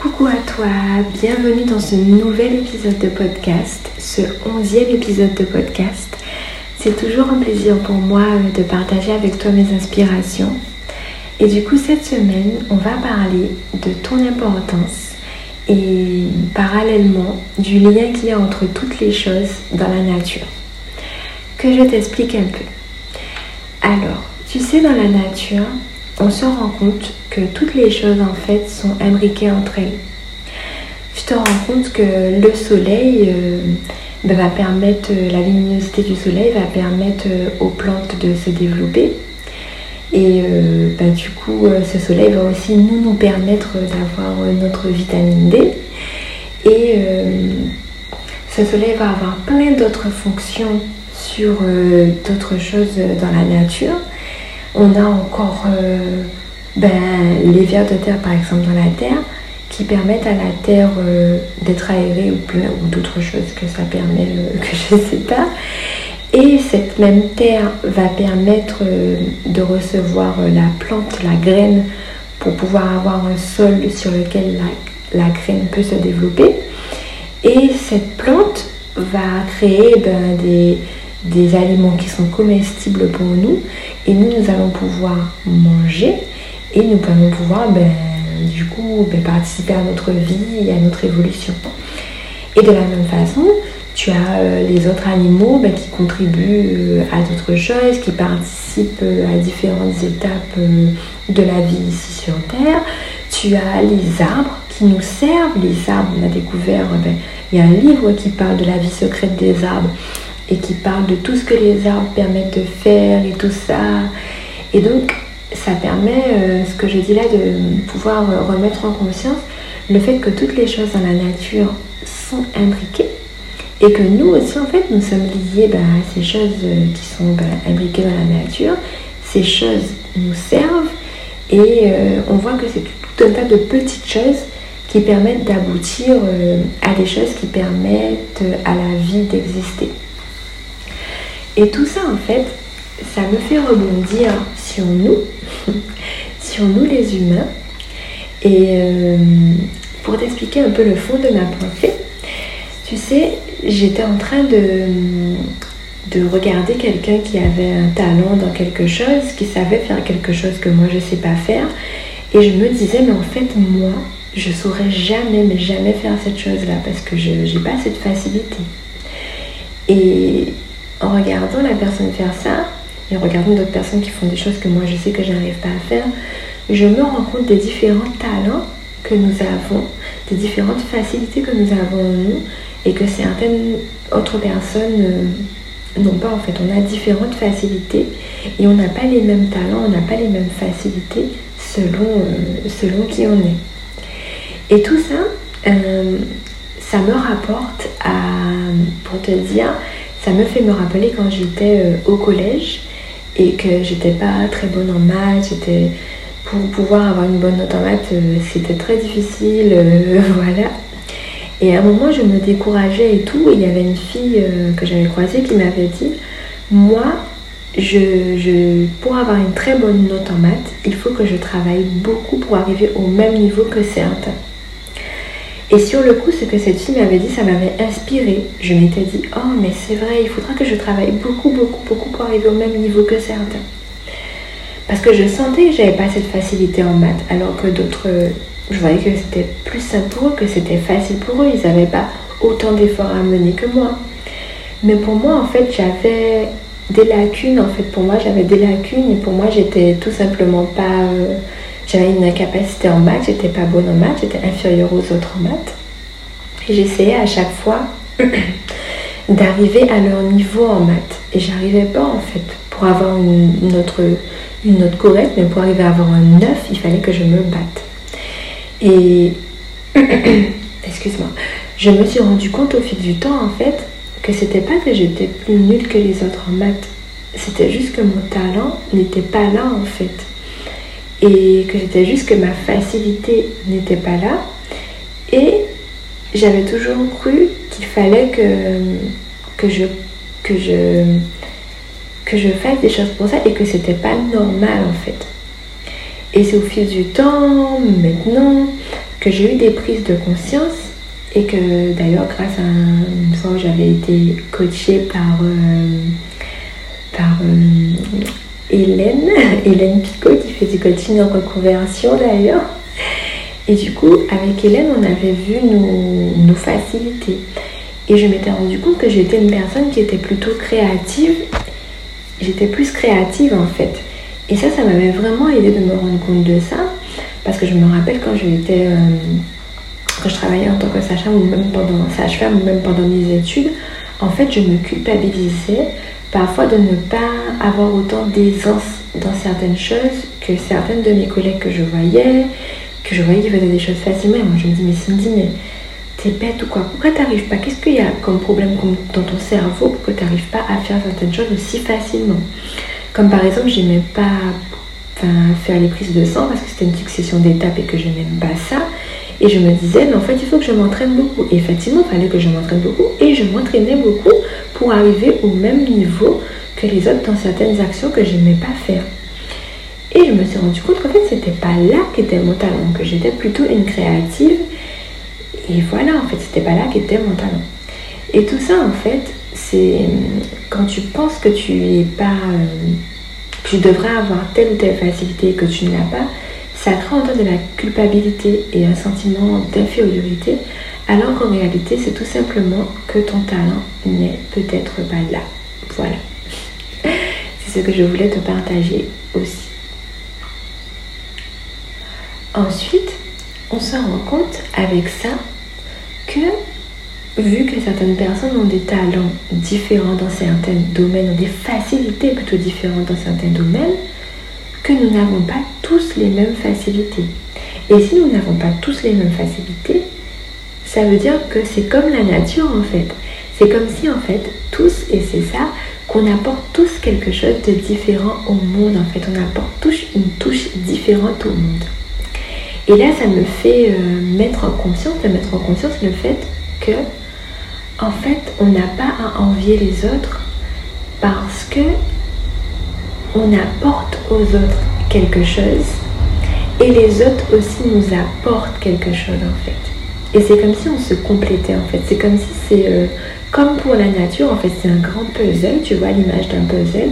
Coucou à toi, bienvenue dans ce nouvel épisode de podcast, ce onzième épisode de podcast. C'est toujours un plaisir pour moi de partager avec toi mes inspirations. Et du coup, cette semaine, on va parler de ton importance et parallèlement du lien qu'il y a entre toutes les choses dans la nature. Que je t'explique un peu. Alors, tu sais, dans la nature, on se rend compte que toutes les choses en fait sont imbriquées entre elles. Tu te rends compte que le soleil euh, ben, va permettre, la luminosité du soleil va permettre euh, aux plantes de se développer. Et euh, ben, du coup, ce soleil va aussi nous, nous permettre d'avoir notre vitamine D. Et ce soleil va avoir plein d'autres fonctions sur d'autres choses dans la nature. On a encore ben, les vers de terre, par exemple, dans la terre, qui permettent à la terre euh, d'être aérée ou, ou d'autres choses que ça permet, euh, que je ne sais pas. Et cette même terre va permettre euh, de recevoir la plante, la graine, pour pouvoir avoir un sol sur lequel la, graine peut se développer. Et cette plante va créer ben, des, des aliments qui sont comestibles pour nous et nous, nous allons pouvoir manger et nous allons pouvoir ben, du coup ben, participer à notre vie et à notre évolution. Et de la même façon, tu as euh, les autres animaux ben, qui contribuent euh, à d'autres choses, qui participent euh, à différentes étapes de la vie ici sur Terre. Tu as les arbres qui nous servent. Les arbres, on a découvert, ben, il y a un livre qui parle de la vie secrète des arbres et qui parle de tout ce que les arbres permettent de faire et tout ça. Et donc, ça permet, euh, ce que je dis là, de pouvoir euh, remettre en conscience le fait que toutes les choses dans la nature sont imbriquées et que nous aussi, en fait, nous sommes liés bah, à ces choses euh, qui sont bah, imbriquées dans la nature. Ces choses nous servent et on voit que c'est tout un tas de petites choses qui permettent d'aboutir à des choses qui permettent à la vie d'exister. Et tout ça, en fait, ça me fait rebondir sur nous, sur nous les humains. Et euh, pour t'expliquer un peu le fond de ma pensée, tu sais, j'étais en train de, de regarder quelqu'un qui avait un talent dans quelque chose, qui savait faire quelque chose que moi je ne sais pas faire. Et je me disais, mais en fait, moi, je saurais jamais, mais jamais faire cette chose-là parce que je n'ai pas cette facilité. Et en regardant la personne faire ça, et regardant d'autres personnes qui font des choses que moi je sais que je n'arrive pas à faire, je me rends compte des différents talents que nous avons, des différentes facilités que nous avons nous et que certaines autres personnes euh, n'ont pas en fait. On a différentes facilités et on n'a pas les mêmes talents, on n'a pas les mêmes facilités selon, euh, selon qui on est. Et tout ça, euh, ça me rapporte à, pour te dire, ça me fait me rappeler quand j'étais au collège et que j'étais pas très bonne en maths. J'étais pour pouvoir avoir une bonne note en maths, euh, c'était très difficile, euh, voilà. Et à un moment, je me décourageais et tout. Et il y avait une fille euh, que j'avais croisée qui m'avait dit Moi, je, je, pour avoir une très bonne note en maths, il faut que je travaille beaucoup pour arriver au même niveau que certains. Et sur le coup, ce que cette fille m'avait dit, ça m'avait inspiré. Je m'étais dit, oh, mais c'est vrai, il faudra que je travaille beaucoup, beaucoup, beaucoup pour arriver au même niveau que certains. Parce que je sentais que j'avais pas cette facilité en maths, alors que d'autres, je voyais que c'était plus simple pour eux, que c'était facile pour eux. Ils n'avaient pas autant d'efforts à mener que moi. Mais pour moi, en fait, j'avais des lacunes. En fait, pour moi, j'avais des lacunes et pour moi, j'étais tout simplement pas. Euh, j'avais une incapacité en maths, j'étais pas bonne en maths, j'étais inférieure aux autres en maths. Et j'essayais à chaque fois d'arriver à leur niveau en maths. Et j'arrivais pas en fait. Pour avoir une, autre, une note correcte, mais pour arriver à avoir un 9, il fallait que je me batte. Et excuse-moi, je me suis rendu compte au fil du temps en fait que c'était pas que j'étais plus nulle que les autres en maths, c'était juste que mon talent n'était pas là en fait et que c'était juste que ma facilité n'était pas là. Et j'avais toujours cru qu'il fallait que, que, je, que, je, que je fasse des choses pour ça et que c'était pas normal en fait. Et c'est au fil du temps, maintenant, que j'ai eu des prises de conscience et que d'ailleurs grâce à une fois où j'avais été coachée par, euh, par euh, Hélène, Hélène Picot du coaching en reconversion d'ailleurs. Et du coup, avec Hélène, on avait vu nos, nos facilités. Et je m'étais rendu compte que j'étais une personne qui était plutôt créative. J'étais plus créative en fait. Et ça, ça m'avait vraiment aidé de me rendre compte de ça. Parce que je me rappelle quand j'étais. Euh, quand je travaillais en tant que sage-femme ou même pendant sage-femme ou même pendant mes études, en fait, je me culpabilisais parfois de ne pas avoir autant d'aisance dans certaines choses certaines de mes collègues que je voyais, que je voyais qui faisaient des choses facilement. Moi, je me dis, mais Cindy, mais t'es bête ou quoi? Pourquoi t'arrives pas? Qu'est-ce qu'il y a comme problème dans ton cerveau pour que t'arrives pas à faire certaines choses aussi facilement? Comme par exemple, j'aimais pas faire les prises de sang parce que c'était une succession d'étapes et que je n'aime pas ça. Et je me disais, mais en fait, il faut que je m'entraîne beaucoup. Et effectivement, il fallait que je m'entraîne beaucoup. Et je m'entraînais beaucoup pour arriver au même niveau que les autres dans certaines actions que je n'aimais pas faire. Et je me suis rendu compte qu'en fait, c'était pas là qu'était mon talent, que j'étais plutôt une créative. Et voilà, en fait, c'était pas là qu'était mon talent. Et tout ça, en fait, c'est quand tu penses que tu es pas. Euh, tu devrais avoir telle ou telle facilité que tu ne l'as pas, ça crée en toi de la culpabilité et un sentiment d'infériorité, alors qu'en réalité, c'est tout simplement que ton talent n'est peut-être pas là. Voilà. C'est ce que je voulais te partager aussi. Ensuite, on se rend compte avec ça que vu que certaines personnes ont des talents différents dans certains domaines, ont des facilités plutôt différentes dans certains domaines, que nous n'avons pas tous les mêmes facilités. Et si nous n'avons pas tous les mêmes facilités, ça veut dire que c'est comme la nature en fait. C'est comme si en fait tous, et c'est ça, qu'on apporte tous quelque chose de différent au monde en fait. On apporte tous une touche différente au monde. Et là, ça me fait euh, mettre en conscience, mettre en conscience le fait que, en fait, on n'a pas à envier les autres parce que on apporte aux autres quelque chose et les autres aussi nous apportent quelque chose en fait. Et c'est comme si on se complétait en fait. C'est comme si c'est euh, comme pour la nature en fait. C'est un grand puzzle, tu vois l'image d'un puzzle.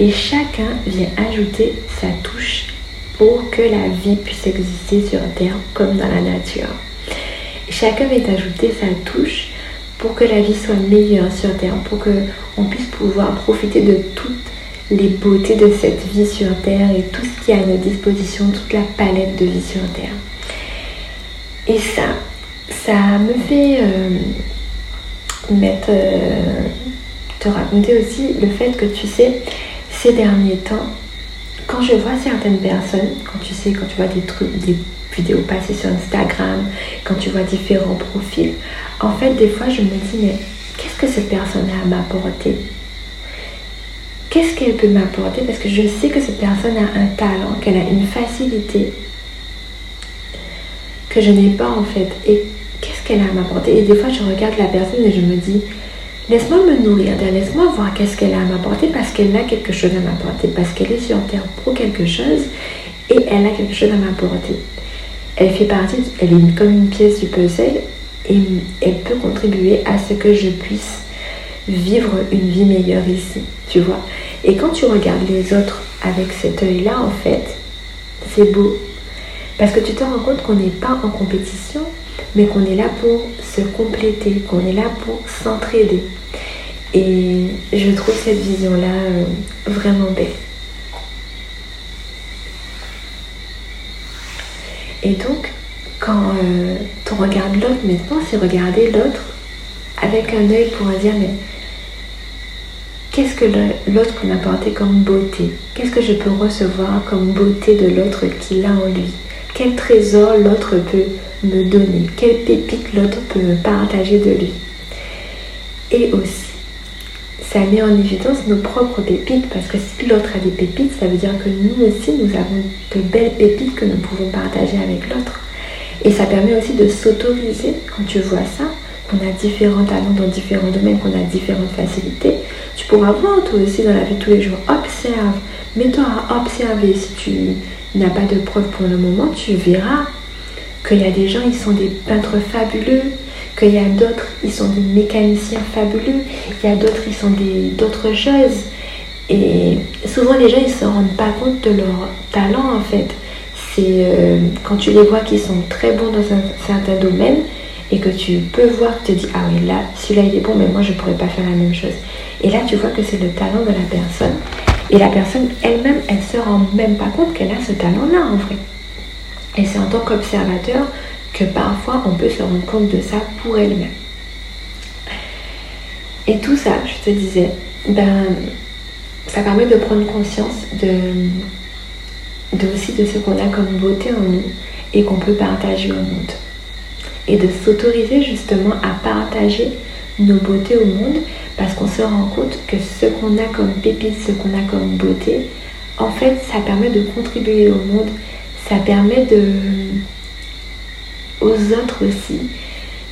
Et chacun vient ajouter sa touche pour que la vie puisse exister sur Terre comme dans la nature. Et chacun vient ajouter sa touche pour que la vie soit meilleure sur Terre, pour qu'on puisse pouvoir profiter de toutes les beautés de cette vie sur Terre et tout ce qui est à notre disposition, toute la palette de vie sur Terre. Et ça, ça me fait euh, mettre, euh, te raconter aussi le fait que tu sais, ces derniers temps, quand je vois certaines personnes, quand tu sais, quand tu vois des trucs, des vidéos passées sur Instagram, quand tu vois différents profils, en fait, des fois, je me dis, mais qu'est-ce que cette personne a à m'apporter qu'est-ce qu'elle peut m'apporter? Parce que je sais que cette personne a un talent, qu'elle a une facilité que je n'ai pas en fait. Et qu'est-ce qu'elle a à m'apporter Et des fois, je regarde la personne et je me dis, laisse-moi me nourrir laisse-moi voir qu'est-ce qu'elle a à m'apporter parce qu'elle a quelque chose à m'apporter, parce qu'elle est sur Terre pour quelque chose et elle a quelque chose à m'apporter. Elle fait partie, elle est comme une pièce du puzzle et elle peut contribuer à ce que je puisse vivre une vie meilleure ici, tu vois. Et quand tu regardes les autres avec cet œil-là, en fait, c'est beau. Parce que tu te rends compte qu'on n'est pas en compétition, mais qu'on est là pour se compléter, qu'on est là pour s'entraider. Et je trouve cette vision-là euh, vraiment belle. Et donc, quand euh, tu regardes l'autre, maintenant, c'est regarder l'autre avec un œil pour dire, mais qu'est-ce que l'autre peut m'apporter comme beauté? Qu'est-ce que je peux recevoir comme beauté de l'autre qu'il a en lui? Quel trésor l'autre peut me donner? Quelle pépite l'autre peut me partager de lui? Et aussi, ça met en évidence nos propres pépites, parce que si l'autre a des pépites, ça veut dire que nous aussi, nous avons de belles pépites que nous pouvons partager avec l'autre. Et ça permet aussi de s'autoriser, quand tu vois ça, qu'on a différents talents dans différents domaines, qu'on a différentes facilités, tu pourras voir toi aussi dans la vie de tous les jours. Observe. Mets-toi à observer. Si tu n'as pas de preuves pour le moment, tu verras qu'il y a des gens, ils sont des peintres fabuleux, qu'il y a d'autres, ils sont des mécaniciens fabuleux, il y a d'autres, ils sont d'autres choses. Et souvent, les gens, ils ne se rendent pas compte de leur talent, en fait. C'est euh, quand tu les vois qui sont très bons dans un certain domaine et que tu peux voir, tu te dis, ah oui, là, celui-là, il est bon, mais moi, je ne pourrais pas faire la même chose. Et là, tu vois que c'est le talent de la personne. Et la personne elle-même, elle ne se rend même pas compte qu'elle a ce talent-là, en vrai. Et c'est en tant qu'observateur que parfois on peut se rendre compte de ça pour elle-même. Et tout ça, je te disais, ben, ça permet de prendre conscience de, de aussi de ce qu'on a comme beauté en nous et qu'on peut partager au monde. Et de s'autoriser justement à partager nos beautés au monde parce qu'on se rend compte que ce qu'on a comme pépite, ce qu'on a comme beauté, en fait, ça permet de contribuer au monde, ça permet de aux autres aussi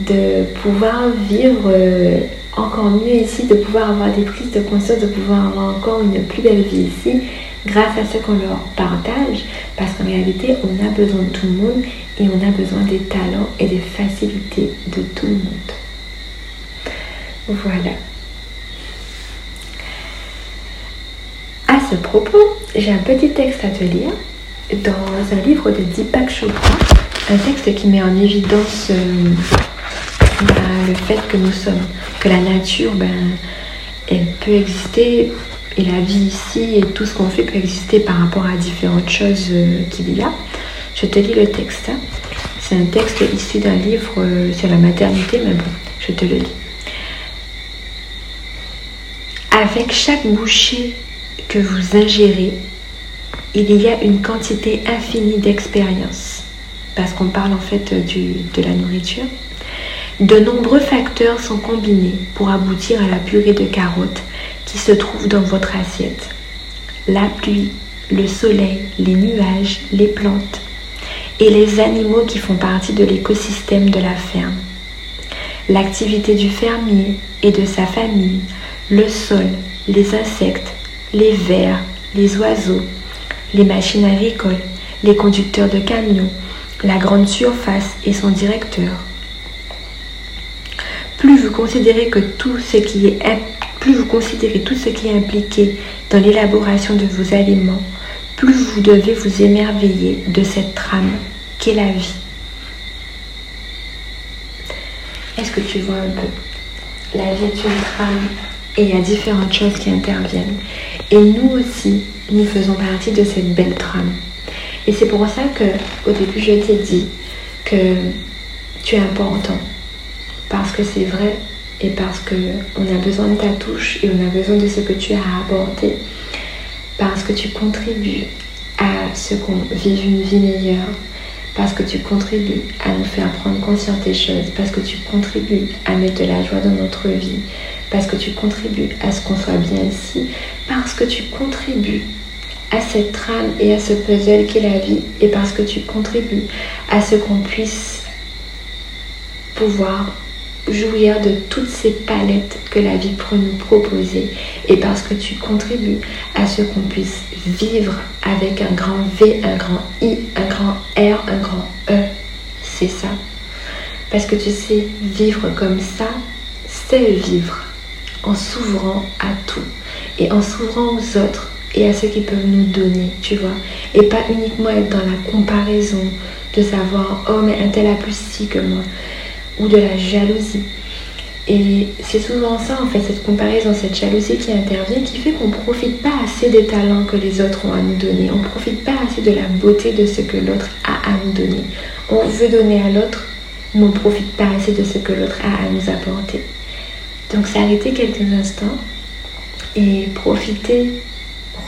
de pouvoir vivre euh, encore mieux ici, de pouvoir avoir des prises de conscience, de pouvoir avoir encore une plus belle vie ici grâce à ce qu'on leur partage parce qu'en réalité on a besoin de tout le monde et on a besoin des talents et des facilités de tout le monde. Voilà. À ce propos, j'ai un petit texte à te lire dans un livre de Deepak Chopra, un texte qui met en évidence euh, ben, le fait que nous sommes, que la nature, ben, elle peut exister et la vie ici et tout ce qu'on fait peut exister par rapport à différentes choses euh, qu'il y a. Je te lis le texte. C'est un texte issu d'un livre euh, sur la maternité, mais bon, je te le lis. Avec chaque bouchée que vous ingérez, il y a une quantité infinie d'expérience, parce qu'on parle en fait de la nourriture. De nombreux facteurs sont combinés pour aboutir à la purée de carottes se trouve dans votre assiette. La pluie, le soleil, les nuages, les plantes et les animaux qui font partie de l'écosystème de la ferme. L'activité du fermier et de sa famille, le sol, les insectes, les vers, les oiseaux, les machines agricoles, les conducteurs de camions, la grande surface et son directeur. Plus vous considérez que tout ce qui est plus vous considérez tout ce qui est impliqué dans l'élaboration de vos aliments, plus vous devez vous émerveiller de cette trame qu'est la vie. Est-ce que tu vois un peu? La vie est une trame et il y a différentes choses qui interviennent. Et nous aussi, nous faisons partie de cette belle trame. Et c'est pour ça que au début je t'ai dit que tu es important. Parce que c'est vrai et parce qu'on a besoin de ta touche et on a besoin de ce que tu as à Parce que tu contribues à ce qu'on vive une vie meilleure. Parce que tu contribues à nous faire prendre conscience des choses. Parce que tu contribues à mettre de la joie dans notre vie parce que tu contribues à ce qu'on soit bien ici, parce que tu contribues à cette trame et à ce puzzle qu'est la vie, et parce que tu contribues à ce qu'on puisse pouvoir jouir de toutes ces palettes que la vie peut nous proposer, et parce que tu contribues à ce qu'on puisse vivre avec un grand V, un grand I, un grand R, un grand E. C'est ça. Parce que tu sais, vivre comme ça, c'est vivre en s'ouvrant à tout et en s'ouvrant aux autres et à ce qu'ils peuvent nous donner, tu vois. Et pas uniquement être dans la comparaison de savoir, oh mais un tel a plus si que moi, ou de la jalousie. Et c'est souvent ça, en fait, cette comparaison, cette jalousie qui intervient, qui fait qu'on ne profite pas assez des talents que les autres ont à nous donner. On ne profite pas assez de la beauté de ce que l'autre a à nous donner. On veut donner à l'autre, mais on ne profite pas assez de ce que l'autre a à nous apporter. Donc s'arrêter quelques instants et profiter,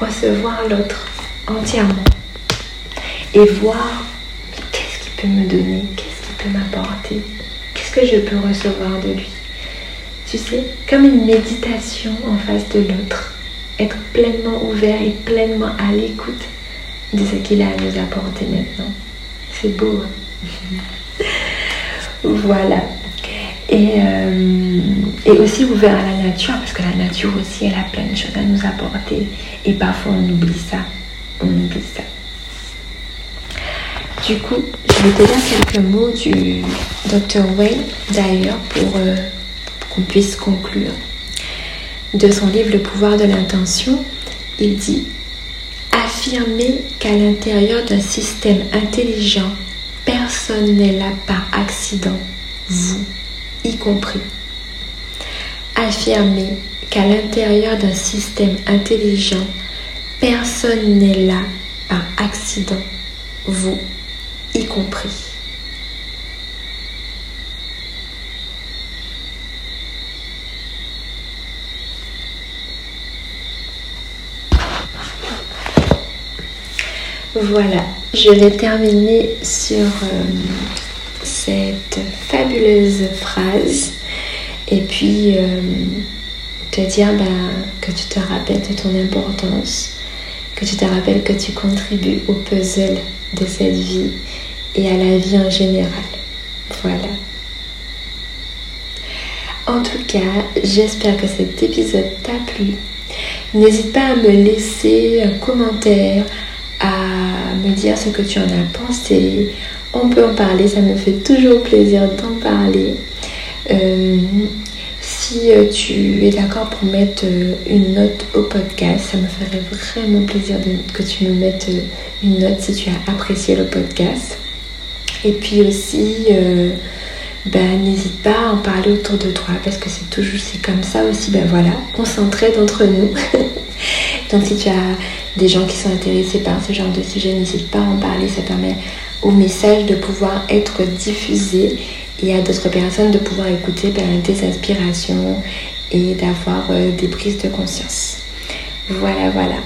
recevoir l'autre entièrement et voir qu'est-ce qu'il peut me donner, qu'est-ce qu'il peut m'apporter, que je peux recevoir de lui. Tu sais, comme une méditation en face de l'autre, être pleinement ouvert et pleinement à l'écoute de ce qu'il a à nous apporter maintenant. C'est beau. Hein. voilà. Et, euh, et, aussi ouvert à la nature, parce que la nature aussi, elle a plein de choses à nous apporter. Et parfois, on oublie ça. On oublie ça. Du coup, je vais te lire quelques mots du Dr. Wayne d'ailleurs pour euh, qu'on puisse conclure. De son livre Le pouvoir de l'intention, il dit Affirmer qu'à l'intérieur d'un système intelligent, personne n'est là par accident, vous y compris. Affirmer qu'à l'intérieur d'un système intelligent, personne n'est là par accident, vous y compris. Voilà, je vais terminer sur euh, cette fabuleuse phrase et puis euh, te dire bah, que tu te rappelles de ton importance, que tu te rappelles que tu contribues au puzzle de cette vie et à la vie en général. Voilà. En tout cas, j'espère que cet épisode t'a plu. N'hésite pas à me laisser un commentaire, à me dire ce que tu en as pensé. On peut en parler, ça me fait toujours plaisir d'en parler. Euh, si tu es d'accord pour mettre une note au podcast, ça me ferait vraiment plaisir que tu me mettes une note si tu as apprécié le podcast. Et puis aussi, ben, n'hésite pas à en parler autour de toi parce que c'est toujours c'est comme ça aussi. Ben voilà, on s'entraide entre nous. Donc si tu as des gens qui sont intéressés par ce genre de sujet, n'hésite pas à en parler. Ça permet au message de pouvoir être diffusé et à d'autres personnes de pouvoir écouter ben, des inspirations et d'avoir euh, des prises de conscience. Voilà, voilà.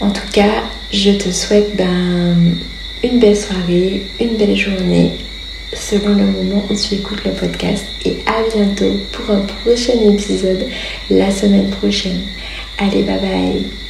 En tout cas, je te souhaite ben, une belle soirée, une belle journée. Selon le moment où tu écoutes le podcast. Et à bientôt pour un prochain épisode la semaine prochaine. Allez, bye bye